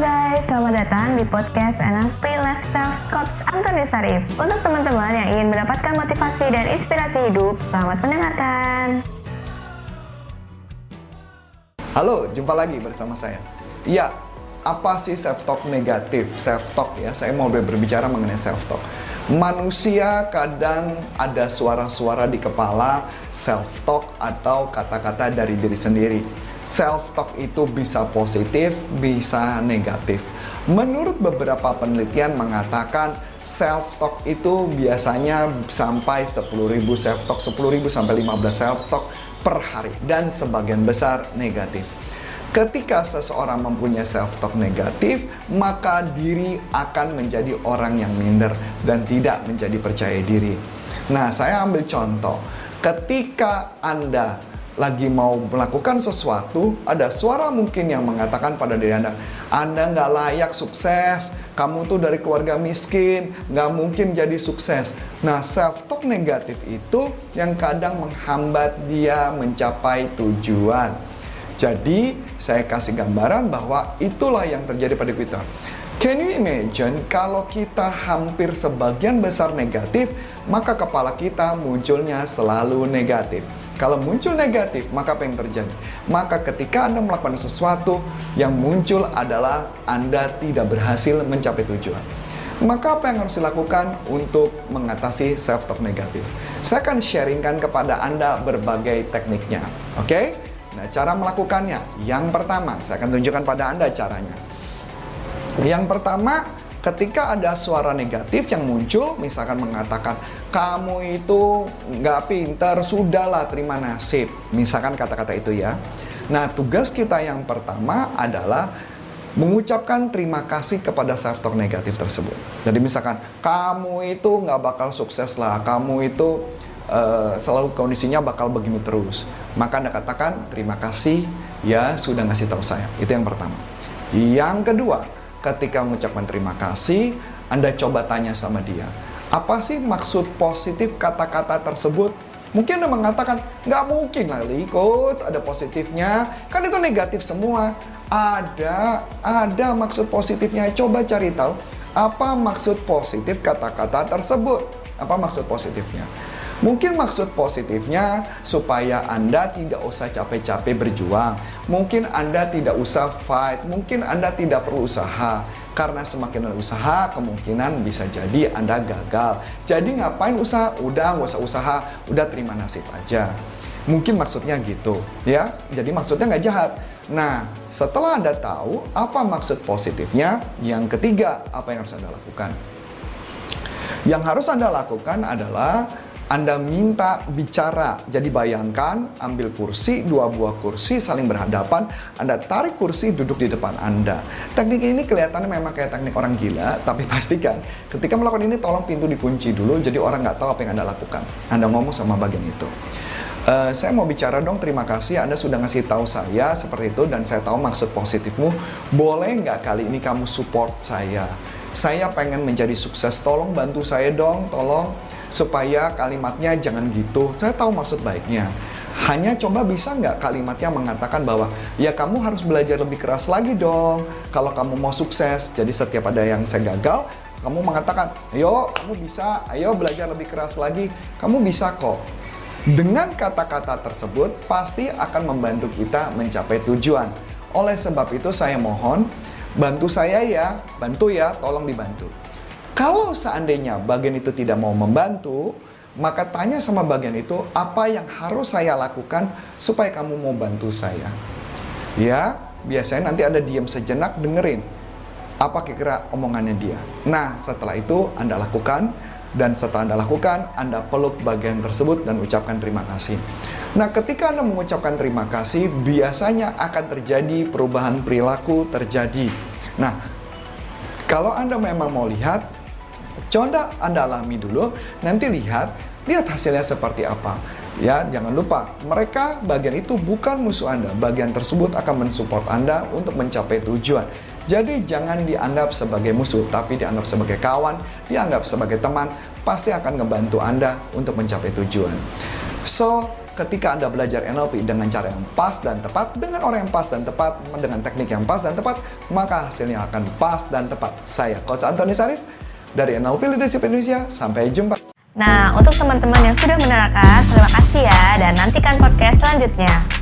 guys, selamat datang di podcast NLP Lifestyle Coach Antoni Sarif. Untuk teman-teman yang ingin mendapatkan motivasi dan inspirasi hidup, selamat mendengarkan. Halo, jumpa lagi bersama saya. Iya, apa sih self-talk negatif? Self-talk ya, saya mau berbicara mengenai self-talk. Manusia kadang ada suara-suara di kepala, self-talk atau kata-kata dari diri sendiri. Self-talk itu bisa positif, bisa negatif. Menurut beberapa penelitian mengatakan self-talk itu biasanya sampai 10.000 self-talk, 10.000 sampai 15 self-talk per hari dan sebagian besar negatif. Ketika seseorang mempunyai self-talk negatif, maka diri akan menjadi orang yang minder dan tidak menjadi percaya diri. Nah, saya ambil contoh. Ketika Anda lagi mau melakukan sesuatu, ada suara mungkin yang mengatakan pada diri Anda, Anda nggak layak sukses, kamu tuh dari keluarga miskin, nggak mungkin jadi sukses. Nah, self-talk negatif itu yang kadang menghambat dia mencapai tujuan. Jadi, saya kasih gambaran bahwa itulah yang terjadi pada kita. Can you imagine kalau kita hampir sebagian besar negatif, maka kepala kita munculnya selalu negatif. Kalau muncul negatif, maka apa yang terjadi? Maka ketika Anda melakukan sesuatu, yang muncul adalah Anda tidak berhasil mencapai tujuan. Maka apa yang harus dilakukan untuk mengatasi self-talk negatif? Saya akan sharingkan kepada Anda berbagai tekniknya. Oke? Okay? Nah, cara melakukannya. Yang pertama, saya akan tunjukkan pada Anda caranya. Yang pertama, ketika ada suara negatif yang muncul, misalkan mengatakan, kamu itu nggak pintar, sudahlah terima nasib. Misalkan kata-kata itu ya. Nah, tugas kita yang pertama adalah mengucapkan terima kasih kepada self-talk negatif tersebut. Jadi misalkan, kamu itu nggak bakal sukses lah, kamu itu uh, selalu kondisinya bakal begini terus. Maka Anda katakan, terima kasih ya sudah ngasih tahu saya. Itu yang pertama. Yang kedua, ketika mengucapkan terima kasih, Anda coba tanya sama dia. Apa sih maksud positif kata-kata tersebut? Mungkin Anda mengatakan, nggak mungkin lah, coach, ada positifnya. Kan itu negatif semua. Ada, ada maksud positifnya. Coba cari tahu, apa maksud positif kata-kata tersebut? Apa maksud positifnya? Mungkin maksud positifnya supaya Anda tidak usah capek-capek berjuang. Mungkin Anda tidak usah fight, mungkin Anda tidak perlu usaha. Karena semakin usaha, kemungkinan bisa jadi Anda gagal. Jadi ngapain usaha? Udah nggak usah usaha, udah terima nasib aja. Mungkin maksudnya gitu, ya. Jadi maksudnya nggak jahat. Nah, setelah Anda tahu apa maksud positifnya, yang ketiga, apa yang harus Anda lakukan? Yang harus Anda lakukan adalah anda minta bicara. Jadi bayangkan ambil kursi, dua buah kursi saling berhadapan, Anda tarik kursi duduk di depan Anda. Teknik ini kelihatannya memang kayak teknik orang gila, tapi pastikan ketika melakukan ini tolong pintu dikunci dulu jadi orang nggak tahu apa yang Anda lakukan. Anda ngomong sama bagian itu. Uh, saya mau bicara dong, terima kasih Anda sudah ngasih tahu saya seperti itu dan saya tahu maksud positifmu. Boleh nggak kali ini kamu support saya? Saya pengen menjadi sukses, tolong bantu saya dong, tolong supaya kalimatnya jangan gitu. Saya tahu maksud baiknya. Hanya coba bisa nggak kalimatnya mengatakan bahwa ya kamu harus belajar lebih keras lagi dong kalau kamu mau sukses. Jadi setiap ada yang saya gagal, kamu mengatakan, ayo kamu bisa, ayo belajar lebih keras lagi, kamu bisa kok. Dengan kata-kata tersebut pasti akan membantu kita mencapai tujuan. Oleh sebab itu saya mohon, bantu saya ya, bantu ya, tolong dibantu. Kalau seandainya bagian itu tidak mau membantu, maka tanya sama bagian itu apa yang harus saya lakukan supaya kamu mau bantu saya. Ya, biasanya nanti ada diam sejenak dengerin apa kira-kira omongannya dia. Nah, setelah itu Anda lakukan dan setelah Anda lakukan, Anda peluk bagian tersebut dan ucapkan terima kasih. Nah, ketika Anda mengucapkan terima kasih, biasanya akan terjadi perubahan perilaku terjadi. Nah, kalau Anda memang mau lihat Coba Anda alami dulu, nanti lihat, lihat hasilnya seperti apa. Ya, jangan lupa, mereka bagian itu bukan musuh Anda. Bagian tersebut akan mensupport Anda untuk mencapai tujuan. Jadi jangan dianggap sebagai musuh, tapi dianggap sebagai kawan, dianggap sebagai teman, pasti akan ngebantu Anda untuk mencapai tujuan. So, ketika Anda belajar NLP dengan cara yang pas dan tepat, dengan orang yang pas dan tepat, dengan teknik yang pas dan tepat, maka hasilnya akan pas dan tepat. Saya Coach Antoni Sarif dari NLP Leadership Indonesia. Sampai jumpa. Nah, untuk teman-teman yang sudah menerangkan, terima kasih ya dan nantikan podcast selanjutnya.